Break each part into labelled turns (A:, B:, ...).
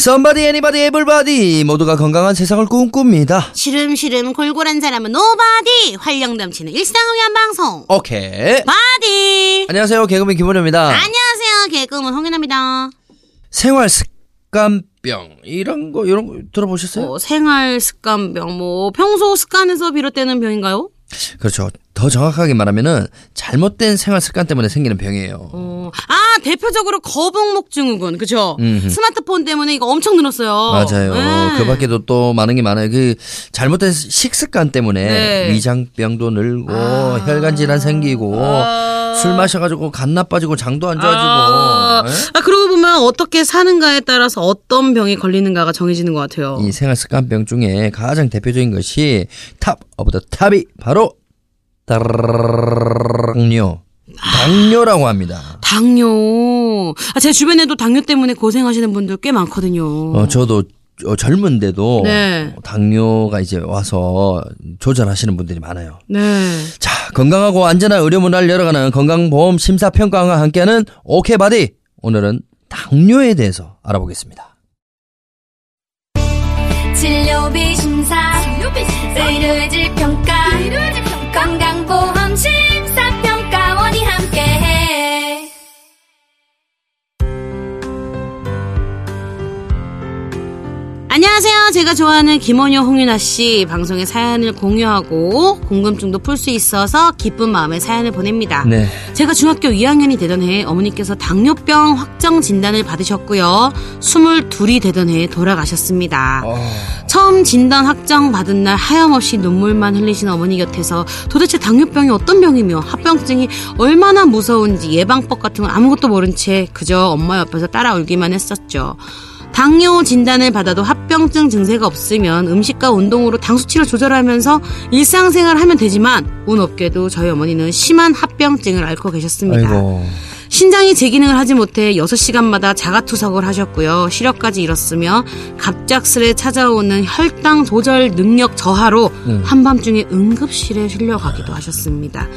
A: Somebody, anybody, everybody. 모두가 건강한 세상을 꿈꿉니다.
B: 시름시름 골골한 사람은 nobody 활력 넘치는 일상을 위한 방송.
A: 오케이.
B: body
A: 안녕하세요. 개그맨 김원효입니다.
B: 안녕하세요. 개그우먼 홍윤화입니다.
A: 생활 습관병. 이런 거 이런 거 들어보셨어요?
B: 어, 생활 습관병 뭐 평소 습관에서 비롯되는 병인가요?
A: 그렇죠 더 정확하게 말하면은 잘못된 생활 습관 때문에 생기는 병이에요
B: 어, 아 대표적으로 거북목 증후군 그죠? 스마트폰 때문에 이거 엄청 늘었어요
A: 맞아요.
B: 네.
A: 그 밖에도 또 많은 게 많아요. 그 잘못된 식습관 때문에
B: 네.
A: 위장병도 늘고
B: 아.
A: 혈관 질환 생기고
B: 아.
A: 술 마셔가지고 간 나빠지고 장도 안
B: 아,
A: 좋아지고 예?
B: 아 그러고 보면 어떻게 사는가에 따라서 어떤 병이 걸리는가가 정해지는 것 같아요
A: 이 생활 습관병 중에 가장 대표적인 것이 top of the top이 바로 당뇨. 당뇨라고 합니다.
B: 당뇨. 아, 제 주변에도 당뇨 때문에 고생하시는 분들 꽤 많거든요.
A: 어, 저도 어, 젊은데도
B: 네.
A: 당뇨가 이제 와서 조절하시는 분들이 많아요.
B: 네.
A: 자, 건강하고 안전한 의료 문화를 열어가는 건강보험 심사평가와 함께하는 오케바디. 오늘은 당뇨에 대해서 알아보겠습니다.
C: 진료비 심사 의료질 평가 건강보험
B: 안녕하세요. 제가 좋아하는 김원효 홍윤아 씨 방송에 사연을 공유하고 궁금증도 풀 수 있어서 기쁜 마음에 사연을 보냅니다.
A: 네.
B: 제가 중학교 2학년이 되던 해에 어머니께서 당뇨병 확정 진단을 받으셨고요. 22이 되던 해에 돌아가셨습니다. 처음 진단 확정 받은 날 하염없이 눈물만 흘리신 어머니 곁에서 도대체 당뇨병이 어떤 병이며 합병증이 얼마나 무서운지 예방법 같은 건 아무것도 모른 채 그저 엄마 옆에서 따라 울기만 했었죠. 당뇨 진단을 받아도 합병증 증세가 없으면 음식과 운동으로 당 수치를 조절하면서 일상생활을 하면 되지만 운 없게도 저희 어머니는 심한 합병증을 앓고 계셨습니다.
A: 아이고.
B: 신장이 제기능을 하지 못해 6시간마다 자가투석을 하셨고요. 시력까지 잃었으며 갑작스레 찾아오는 혈당 조절 능력 저하로 한밤중에 응급실에 실려가기도 하셨습니다.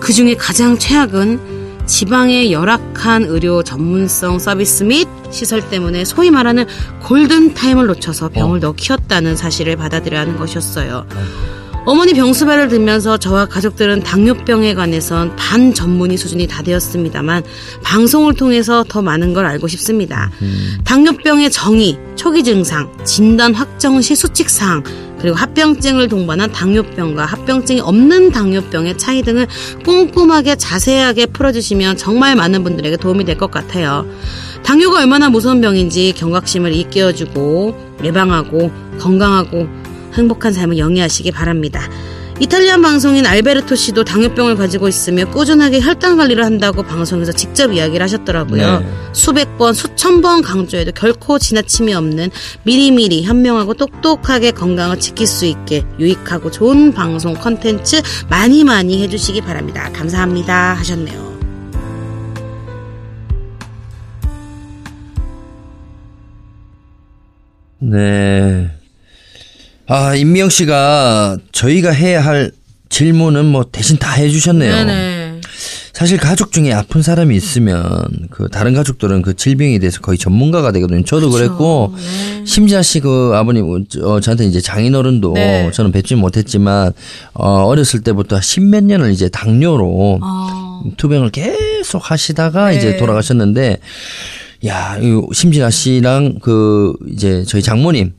B: 그 중에 가장 최악은 지방의 열악한 의료 전문성 서비스 및 시설 때문에 소위 말하는 골든타임을 놓쳐서 병을 더 키웠다는 사실을 받아들여야 하는 것이었어요. 어 머니 병수발을 들면서 저와 가족들은 당뇨병에 관해선 반전문의 수준이 다 되었습니다만 방송을 통해서 더 많은 걸 알고 싶습니다. 당뇨병의 정의, 초기 증상, 진단 확정 시 수칙 사항, 그리고 합병증을 동반한 당뇨병과 합병증이 없는 당뇨병의 차이 등을 꼼꼼하게 자세하게 풀어주시면 정말 많은 분들에게 도움이 될 것 같아요. 당뇨가 얼마나 무서운 병인지 경각심을 일깨워주고 예방하고 건강하고 행복한 삶을 영위하시기 바랍니다. 이탈리안 방송인 알베르토 씨도 당뇨병을 가지고 있으며 꾸준하게 혈당 관리를 한다고 방송에서 직접 이야기를 하셨더라고요.
A: 네.
B: 수백 번, 수천 번 강조해도 결코 지나침이 없는 미리미리 현명하고 똑똑하게 건강을 지킬 수 있게 유익하고 좋은 방송 컨텐츠 많이 많이 해주시기 바랍니다. 감사합니다. 하셨네요.
A: 네. 아, 임미영 씨가 저희가 해야 할 질문은 뭐 대신 다 해주셨네요.
B: 네네.
A: 사실 가족 중에 아픈 사람이 있으면 그 다른 가족들은 그 질병에 대해서 거의 전문가가 되거든요. 저도 그랬고 심지아 씨 그 아버님 어, 저한테 이제 장인어른도
B: 네.
A: 저는 뵙지 못했지만 어, 어렸을 때부터 십몇 년을 이제 당뇨로
B: 아,
A: 투병을 계속 하시다가
B: 네.
A: 이제 돌아가셨는데 야, 이 심진아 씨랑 그 이제 저희 장모님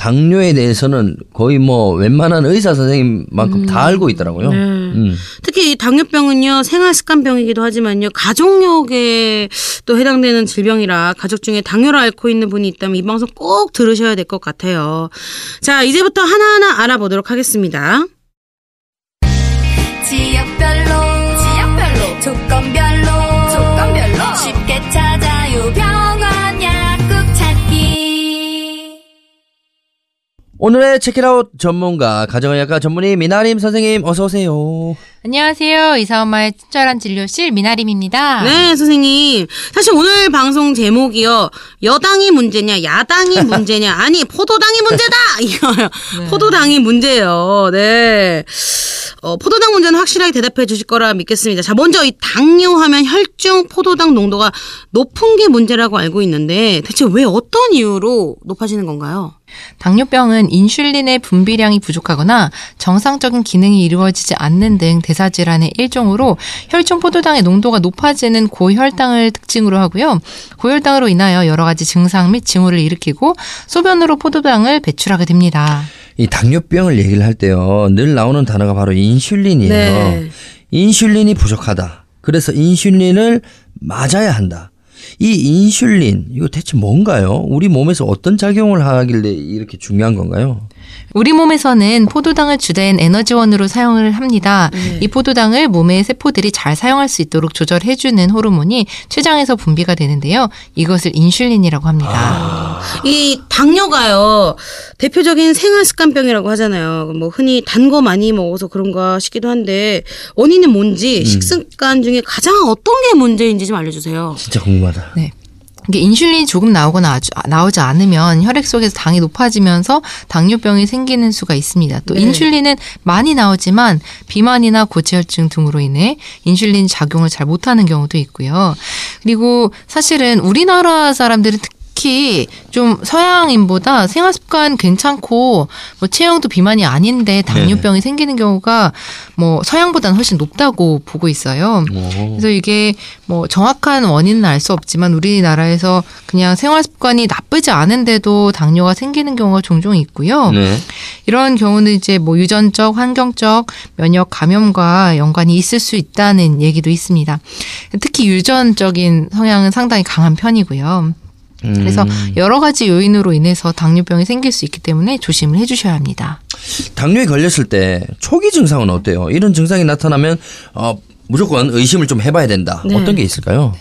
A: 당뇨에 대해서는 거의 뭐 웬만한 의사 선생님만큼 다 알고 있더라고요. 음.
B: 특히 이 당뇨병은요 생활 습관병이기도 하지만요 가족력에 또 해당되는 질병이라 가족 중에 당뇨를 앓고 있는 분이 있다면 이 방송 꼭 들으셔야 될 것 같아요. 자 이제부터 하나하나 알아보도록 하겠습니다.
C: 지역별로 지역별로 조건별로
A: 오늘의 체크아웃 전문가 가정의학과 전문의 미나림 선생님 어서 오세요.
D: 안녕하세요. 이사엄마의 친절한 진료실 미나림입니다.
B: 네, 선생님. 사실 오늘 방송 제목이요. 여당이 문제냐, 야당이 문제냐, 아니, 포도당이 문제다! 이거요. 포도당이 문제예요. 네. 어, 포도당 문제는 확실하게 대답해 주실 거라 믿겠습니다. 자, 먼저 이 당뇨 하면 혈중 포도당 농도가 높은 게 문제라고 알고 있는데, 대체 왜 어떤 이유로 높아지는 건가요?
D: 당뇨병은 인슐린의 분비량이 부족하거나 정상적인 기능이 이루어지지 않는 등 대사질환의 일종으로 혈중 포도당의 농도가 높아지는 고혈당을 특징으로 하고요. 고혈당으로 인하여 여러 가지 증상 및 징후를 일으키고 소변으로 포도당을 배출하게 됩니다.
A: 이 당뇨병을 얘기를 할 때요 늘 나오는 단어가 바로 인슐린이에요.
B: 네.
A: 인슐린이 부족하다. 그래서 인슐린을 맞아야 한다. 이 인슐린 이거 대체 뭔가요? 우리 몸에서 어떤 작용을 하길래 이렇게 중요한 건가요?
D: 우리 몸에서는 포도당을 주된 에너지원으로 사용을 합니다. 이 포도당을 몸의 세포들이 잘 사용할 수 있도록 조절해주는 호르몬이 췌장에서 분비가 되는데요. 이것을 인슐린이라고 합니다.
B: 이 당뇨가요 대표적인 생활 습관병이라고 하잖아요. 뭐 흔히 단 거 많이 먹어서 그런가 싶기도 한데 원인은 뭔지 식습관 중에 가장 어떤 게 문제인지 좀 알려주세요.
A: 진짜 궁금하다.
D: 네. 이게 인슐린이 조금 나오거나 아주 나오지 않으면 혈액 속에서 당이 높아지면서 당뇨병이 생기는 수가 있습니다. 또
B: 네.
D: 인슐린은 많이 나오지만 비만이나 고지혈증 등으로 인해 인슐린 작용을 잘 못하는 경우도 있고요. 그리고 사실은 우리나라 사람들은 특 히 좀 서양인보다 생활 습관 괜찮고 뭐 체형도 비만이 아닌데 당뇨병이 생기는 경우가 뭐 서양보다는 훨씬 높다고 보고 있어요. 그래서 이게 뭐 정확한 원인은 알 수 없지만 우리나라에서 그냥 생활 습관이 나쁘지 않은데도 당뇨가 생기는 경우가 종종 있고요.
A: 네.
D: 이런 경우는 이제 뭐 유전적, 환경적 면역 감염과 연관이 있을 수 있다는 얘기도 있습니다. 특히 유전적인 성향은 상당히 강한 편이고요. 그래서 여러 가지 요인으로 인해서 당뇨병이 생길 수 있기 때문에 조심을 해주셔야 합니다.
A: 당뇨에 걸렸을 때 초기 증상은 어때요? 이런 증상이 나타나면 어, 무조건 의심을 좀 해봐야 된다.
B: 네.
A: 어떤 게 있을까요?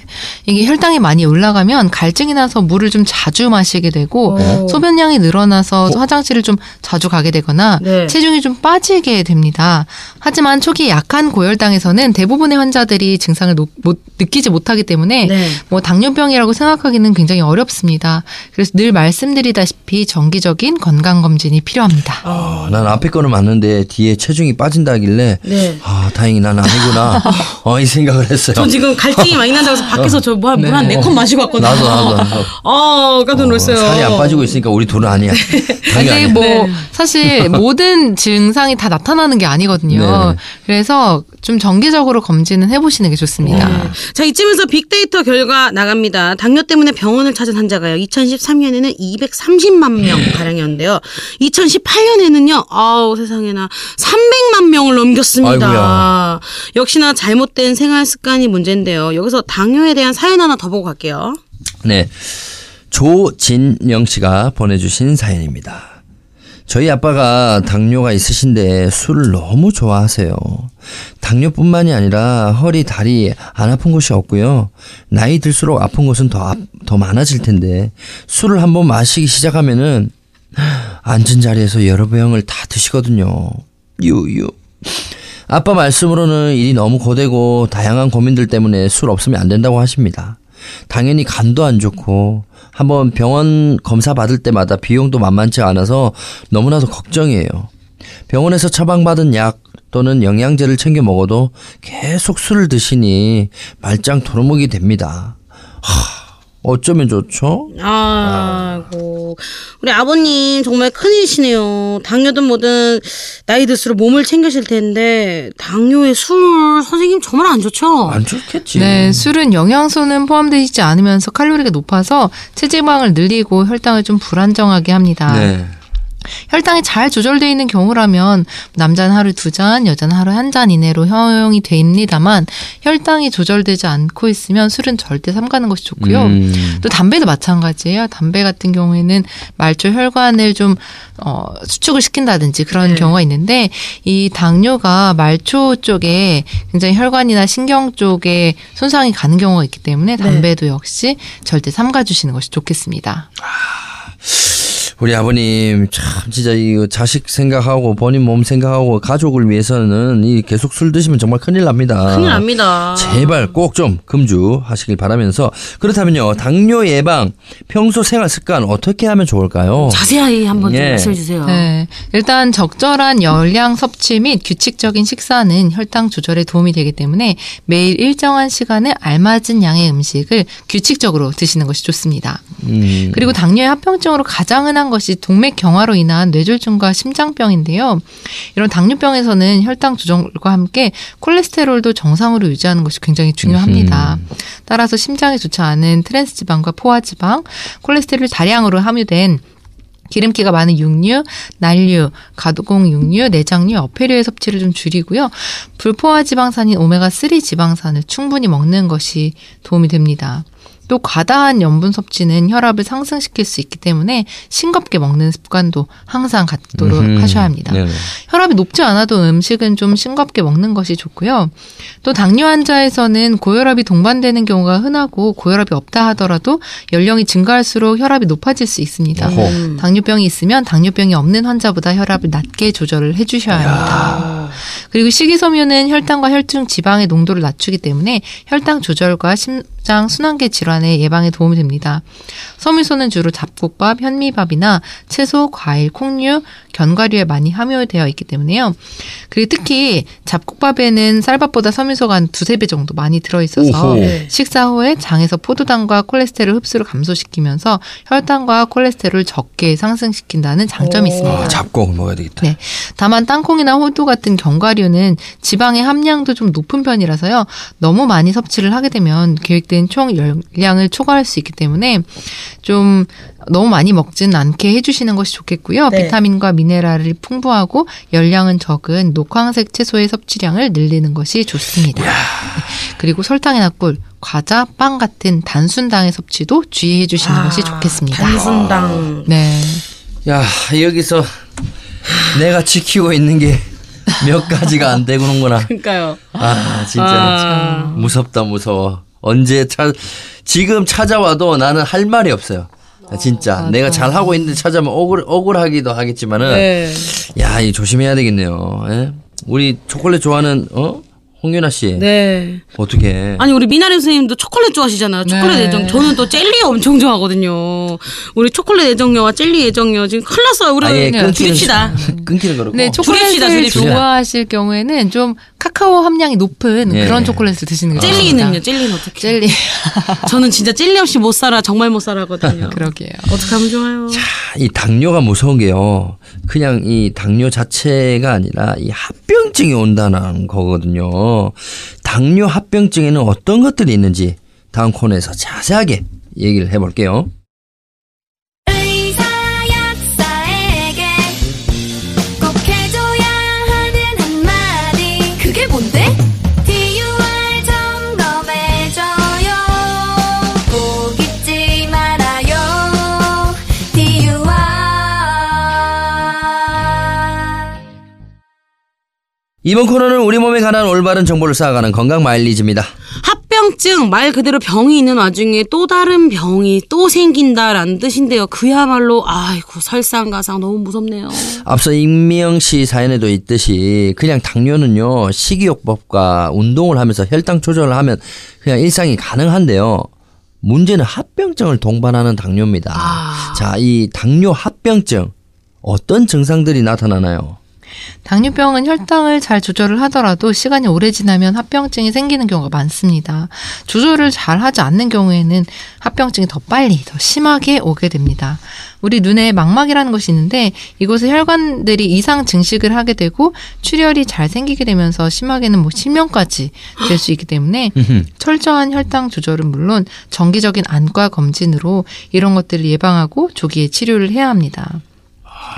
D: 이게 혈당이 많이 올라가면 갈증이 나서 물을 좀 자주 마시게 되고
B: 오.
D: 소변량이 늘어나서 화장실을 좀 자주 가게 되거나
B: 네.
D: 체중이 좀 빠지게 됩니다. 하지만 초기 약한 고혈당에서는 대부분의 환자들이 증상을 노- 못- 느끼지 못하기 때문에
B: 네.
D: 뭐 당뇨병이라고 생각하기는 굉장히 어렵습니다. 그래서 늘 말씀드리다시피 정기적인 건강 검진이 필요합니다.
A: 어, 난 앞에 거는 맞는데 뒤에 체중이 빠진다길래
B: 네.
A: 아 다행히 난 아니구나 어, 이 생각을 했어요.
B: 전 지금 갈증이 많이 난다고 해서 밖에서 저물한 네 컵 마시고 왔거든요.
A: 나도, 나도, 나도.
B: 아, 깜짝
A: 어,
B: 놀랐어요.
A: 살이 안 빠지고 있으니까 우리 둘은 아니야. 당연히
D: 이게
A: 아니야.
D: 뭐
B: 네.
D: 사실 모든 증상이 다 나타나는 게 아니거든요.
A: 네.
D: 그래서 좀 정기적으로 검진은 해보시는 게 좋습니다.
B: 네. 자, 이쯤에서 빅데이터 결과 나갑니다. 당뇨 때문에 병원을 찾은 환자가요. 2013년에는 230만 명 가량이었는데요. 2018년에는요. 아우 세상에나 300만 명을 넘겼습니다.
A: 아이고야.
B: 역시나 잘못된 생활 습관이 문제인데요. 여기서 당뇨에 대한 사연 하나 더 보고 갈게요.
A: 네. 조진영 씨가 보내주신 사연입니다. 저희 아빠가 당뇨가 있으신데 술을 너무 좋아하세요. 당뇨뿐만이 아니라 허리, 다리 안 아픈 곳이 없고요. 나이 들수록 아픈 곳은 더, 아- 더 많아질 텐데 술을 한번 마시기 시작하면은 앉은 자리에서 여러 병을 다 드시거든요. 유유. 아빠 말씀으로는 일이 너무 고되고 다양한 고민들 때문에 술 없으면 안 된다고 하십니다. 당연히 간도 안 좋고 한번 병원 검사 받을 때마다 비용도 만만치 않아서 너무나도 걱정이에요. 병원에서 처방받은 약 또는 영양제를 챙겨 먹어도 계속 술을 드시니 말짱 도루묵이 됩니다. 하, 어쩌면 좋죠?
B: 아이고. 우리 아버님 정말 큰일이시네요. 당뇨든 뭐든 나이 들수록 몸을 챙기실 텐데 당뇨에 술 선생님 정말 안 좋죠?
A: 안 좋겠지.
D: 네, 술은 영양소는 포함되지 않으면서 칼로리가 높아서 체지방을 늘리고 혈당을 좀 불안정하게 합니다.
A: 네.
D: 혈당이 잘 조절되어 있는 경우라면 남자는 하루 두 잔, 여자는 하루 한 잔 이내로 허용이 됩니다만 혈당이 조절되지 않고 있으면 술은 절대 삼가는 것이 좋고요.
A: 음.
D: 또 담배도 마찬가지예요. 담배 같은 경우에는 말초 혈관을 좀 어, 수축을 시킨다든지 그런 경우가 있는데 이 당뇨가 말초 쪽에 굉장히 혈관이나 신경 쪽에 손상이 가는 경우가 있기 때문에 담배도 역시 절대 삼가 주시는 것이 좋겠습니다.
A: 우리 아버님 참 진짜 이 자식 생각하고 본인 몸 생각하고 가족을 위해서는 이 계속 술 드시면 정말 큰일 납니다.
B: 큰일 납니다.
A: 제발 꼭 좀 금주하시길 바라면서 그렇다면요 당뇨 예방 평소 생활 습관 어떻게 하면 좋을까요?
B: 자세히 한번 좀
A: 예.
B: 말씀해 주세요.
D: 네. 일단 적절한 열량 섭취 및 규칙적인 식사는 혈당 조절에 도움이 되기 때문에 매일 일정한 시간에 알맞은 양의 음식을 규칙적으로 드시는 것이 좋습니다.
A: 음,
D: 그리고 당뇨의 합병증으로 가장 흔한 것이 동맥 경화로 인한 뇌졸중과 심장병인데요. 이런 당뇨병에서는 혈당 조절과 함께 콜레스테롤도 정상으로 유지하는 것이 굉장히 중요합니다. 따라서 심장에 좋지 않은 트랜스 지방과 포화 지방, 콜레스테롤 다량으로 함유된 기름기가 많은 육류, 난류, 가공 육류, 내장류, 어패류의 섭취를 좀 줄이고요. 불포화 지방산인 오메가3 지방산을 충분히 먹는 것이 도움이 됩니다. 또 과다한 염분 섭취는 혈압을 상승시킬 수 있기 때문에 싱겁게 먹는 습관도 항상 갖도록
A: 음흠.
D: 하셔야 합니다.
A: 네네.
D: 혈압이 높지 않아도 음식은 좀 싱겁게 먹는 것이 좋고요. 또 당뇨 환자에서는 고혈압이 동반되는 경우가 흔하고 고혈압이 없다 하더라도 연령이 증가할수록 혈압이 높아질 수 있습니다.
A: 어허.
D: 당뇨병이 있으면 당뇨병이 없는 환자보다 혈압을 낮게 조절을 해주셔야 합니다. 그리고 식이섬유는 혈당과 혈중 지방의 농도를 낮추기 때문에 혈당 조절과 심장 순환계 질환 의 예방에 도움이 됩니다. 섬유소는 주로 잡곡밥, 현미밥이나 채소, 과일, 콩류, 견과류에 많이 함유되어 있기 때문에요. 그리고 특히 잡곡밥에는 쌀밥보다 섬유소가 한 두세 배 정도 많이 들어있어서
A: 오호.
D: 식사 후에 장에서 포도당과 콜레스테롤 흡수를 감소시키면서 혈당과 콜레스테롤을 적게 상승시킨다는 장점이 있습니다.
A: 아, 잡곡 먹어야 되겠다.
D: 네. 다만 땅콩이나 호두 같은 견과류는 지방의 함량도 좀 높은 편이라서요. 너무 많이 섭취를 하게 되면 계획된 총 열량 을 초과할 수 있기 때문에 좀 너무 많이 먹지는 않게 해주시는 것이 좋겠고요.
B: 네.
D: 비타민과 미네랄이 풍부하고 열량은 적은 녹황색 채소의 섭취량을 늘리는 것이 좋습니다. 네. 그리고 설탕이나 꿀, 과자, 빵 같은 단순당의 섭취도 주의해 주시는 것이 좋겠습니다.
B: 아, 단순당.
D: 네.
A: 야 여기서 내가 지키고 있는 게 몇 가지가 안 되구는구나.
B: 그러니까요.
A: 아 진짜
B: 아.
A: 무섭다 무서워. 언제 찾 지금 찾아와도 나는 할 말이 없어요. 아, 진짜 내가 잘 하고 있는데 찾아면 억울 억울하기도 하겠지만은
B: 네.
A: 야, 이 조심해야 되겠네요. 예? 우리 초콜릿 좋아하는 어 홍윤아 씨
B: 네.
A: 어떻게?
B: 아니 우리 미나리 선생님도 초콜릿 좋아하시잖아요. 초콜릿
D: 네.
B: 애정. 저는 또 젤리 엄청 좋아하거든요. 우리 초콜릿 애정녀와 젤리 애정녀 지금 큰일 났어요. 우리
A: 아예 끊기는
B: 줄입시다.
A: 끊기는 거라고.
D: 네, 초콜릿을
B: 줄입시다.
D: 좋아하실 경우에는 좀 카카오 함량이 높은
A: 예.
D: 그런 초콜릿을 드시는 게
B: 젤리는요. 젤리는 어떻게?
D: 젤리.
B: 저는 진짜 젤리 없이 못 살아. 정말 못 살아거든요.
D: 그러게요.
B: 어떻게 하면 좋아요?
A: 이 당뇨가 무서운 게요. 그냥 이 당뇨 자체가 아니라 이 합병증이 온다는 거거든요. 당뇨 합병증에는 어떤 것들이 있는지 다음 코너에서 자세하게 얘기를 해볼게요. 이번 코너는 우리 몸에 관한 올바른 정보를 쌓아가는 건강 마일리지입니다.
B: 합병증 말 그대로 병이 있는 와중에 또 다른 병이 또 생긴다라는 뜻인데요. 그야말로 아이고 설상가상 너무 무섭네요.
A: 앞서 익명 씨 사연에도 있듯이 그냥 당뇨는요 식이요법과 운동을 하면서 혈당 조절을 하면 그냥 일상이 가능한데요. 문제는 합병증을 동반하는 당뇨입니다.
B: 아.
A: 자, 이 당뇨 합병증 어떤 증상들이 나타나나요?
D: 당뇨병은 혈당을 잘 조절을 하더라도 시간이 오래 지나면 합병증이 생기는 경우가 많습니다. 조절을 잘 하지 않는 경우에는 합병증이 더 빨리, 더 심하게 오게 됩니다. 우리 눈에 망막이라는 것이 있는데 이곳에 혈관들이 이상 증식을 하게 되고 출혈이 잘 생기게 되면서 심하게는 뭐 실명까지 될 수 있기 때문에 철저한 혈당 조절은 물론 정기적인 안과 검진으로 이런 것들을 예방하고 조기에 치료를 해야 합니다.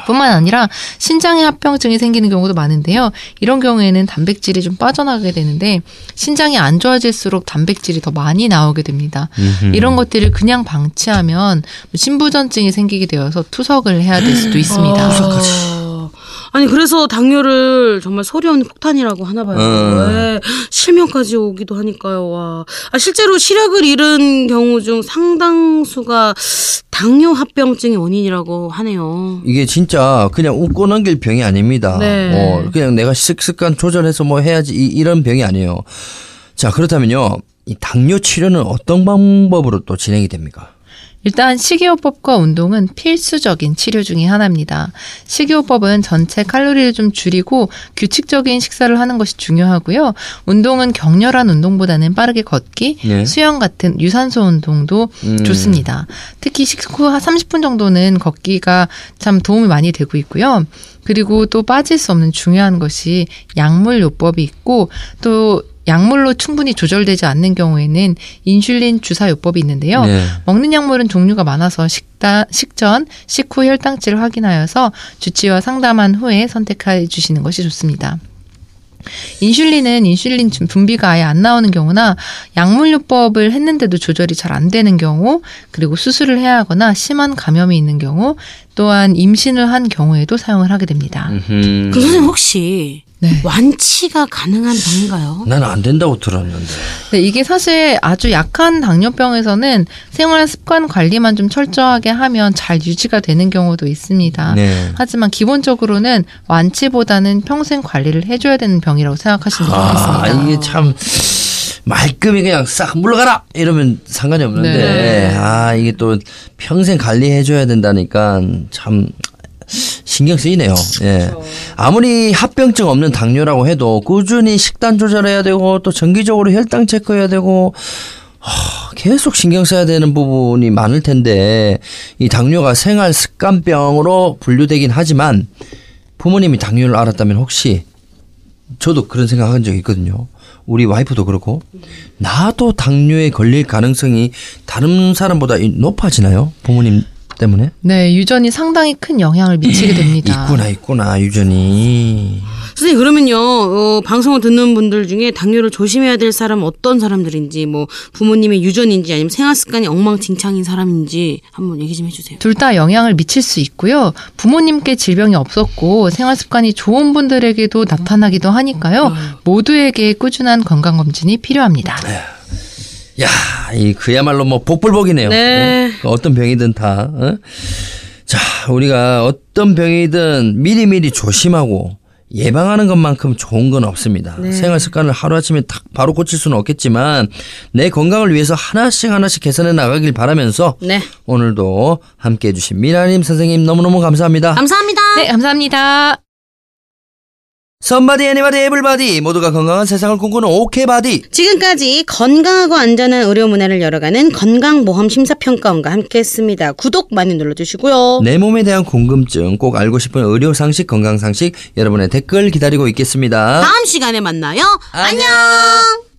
D: 뿐만 아니라 신장에 합병증이 생기는 경우도 많은데요. 이런 경우에는 단백질이 좀 빠져나가게 되는데 신장이 안 좋아질수록 단백질이 더 많이 나오게 됩니다. 이런 것들을 그냥 방치하면 신부전증이 생기게 되어서 투석을 해야 될 수도 있습니다.
B: 어. 아니 그래서 당뇨를 정말 소리 없는 폭탄이라고 하나 봐요.
A: 음.
B: 네. 실명까지 오기도 하니까요. 와. 아, 실제로 시력을 잃은 경우 중 상당수가 당뇨 합병증의 원인이라고 하네요.
A: 이게 진짜 그냥 웃고 넘길 병이 아닙니다.
B: 네.
A: 어, 그냥 내가 식습관 조절해서 뭐 해야지 이, 이런 병이 아니에요. 자, 그렇다면요. 이 당뇨 치료는 어떤 방법으로 또 진행이 됩니까?
D: 일단 식이요법과 운동은 필수적인 치료 중의 하나입니다. 식이요법은 전체 칼로리를 좀 줄이고 규칙적인 식사를 하는 것이 중요하고요. 운동은 격렬한 운동보다는 빠르게 걷기,
A: 네.
D: 수영 같은 유산소 운동도
A: 음.
D: 좋습니다. 특히 식후 한 30분 정도는 걷기가 참 도움이 많이 되고 있고요. 그리고 또 빠질 수 없는 중요한 것이 약물 요법이 있고 또 약물로 충분히 조절되지 않는 경우에는 인슐린 주사 요법이 있는데요.
A: 네.
D: 먹는 약물은 종류가 많아서 식단, 식전, 식후 혈당치를 확인하여서 주치와 상담한 후에 선택해 주시는 것이 좋습니다. 인슐린은 인슐린 좀 분비가 아예 안 나오는 경우나 약물요법을 했는데도 조절이 잘 안 되는 경우, 그리고 수술을 해야 하거나 심한 감염이 있는 경우, 또한 임신을 한 경우에도 사용을 하게 됩니다.
A: 음.
B: 그 선생님 혹시
D: 네.
B: 완치가 가능한 병인가요?
A: 나는 안 된다고 들었는데.
D: 네, 이게 사실 아주 약한 당뇨병에서는 생활 습관 관리만 좀 철저하게 하면 잘 유지가 되는 경우도 있습니다.
A: 네.
D: 하지만 기본적으로는 완치보다는 평생 관리를 해줘야 되는 병이라고 생각하시면
A: 아,
D: 좋겠습니다.
A: 이게 참 말끔히 그냥 싹 물러가라 이러면 상관이 없는데
D: 네.
A: 아 이게 또 평생 관리해줘야 된다니까 참 신경 쓰이네요. 예. 아무리 합병증 없는 당뇨라고 해도 꾸준히 식단 조절해야 되고 또 정기적으로 혈당 체크해야 되고 하, 계속 신경 써야 되는 부분이 많을 텐데 이 당뇨가 생활 습관병으로 분류되긴 하지만 부모님이 당뇨를 알았다면 혹시 저도 그런 생각한 적이 있거든요. 우리 와이프도 그렇고 나도 당뇨에 걸릴 가능성이 다른 사람보다 이- 높아지나요? 부모님 때문에?
D: 네, 유전이 상당히 큰 영향을 미치게 됩니다.
A: 있구나 있구나 유전이.
B: 선생님 그러면요 어, 방송을 듣는 분들 중에 당뇨를 조심해야 될 사람은 어떤 사람들인지 뭐 부모님의 유전인지 아니면 생활 습관이 엉망진창인 사람인지 한번 얘기 좀 해주세요.
D: 둘 다 영향을 미칠 수 있고요. 부모님께 질병이 없었고 생활 습관이 좋은 분들에게도 나타나기도 하니까요. 모두에게 꾸준한 건강 검진이 필요합니다.
A: 야, 이 그야말로 뭐 복불복이네요.
B: 네.
A: 예? 어떤 병이든 다. 어? 자, 우리가 어떤 병이든 미리미리 조심하고 예방하는 것만큼 좋은 건 없습니다. 생활 습관을 하루아침에 탁 바로 고칠 수는 없겠지만 내 건강을 위해서 하나씩 하나씩 개선해 나가길 바라면서
B: 네
A: 오늘도 함께 해주신 미나님 선생님 너무너무 감사합니다.
B: 감사합니다.
D: 네, 감사합니다.
A: somebody anybody everybody 모두가 건강한 세상을 꿈꾸는 OK body
B: 지금까지 건강하고 안전한 의료 문화를 열어가는 건강보험 심사평가원과 함께했습니다. 구독 많이 눌러주시고요.
A: 내 몸에 대한 궁금증 꼭 알고 싶은 의료 상식 건강 상식 여러분의 댓글 기다리고 있겠습니다.
B: 다음 시간에 만나요. 안녕.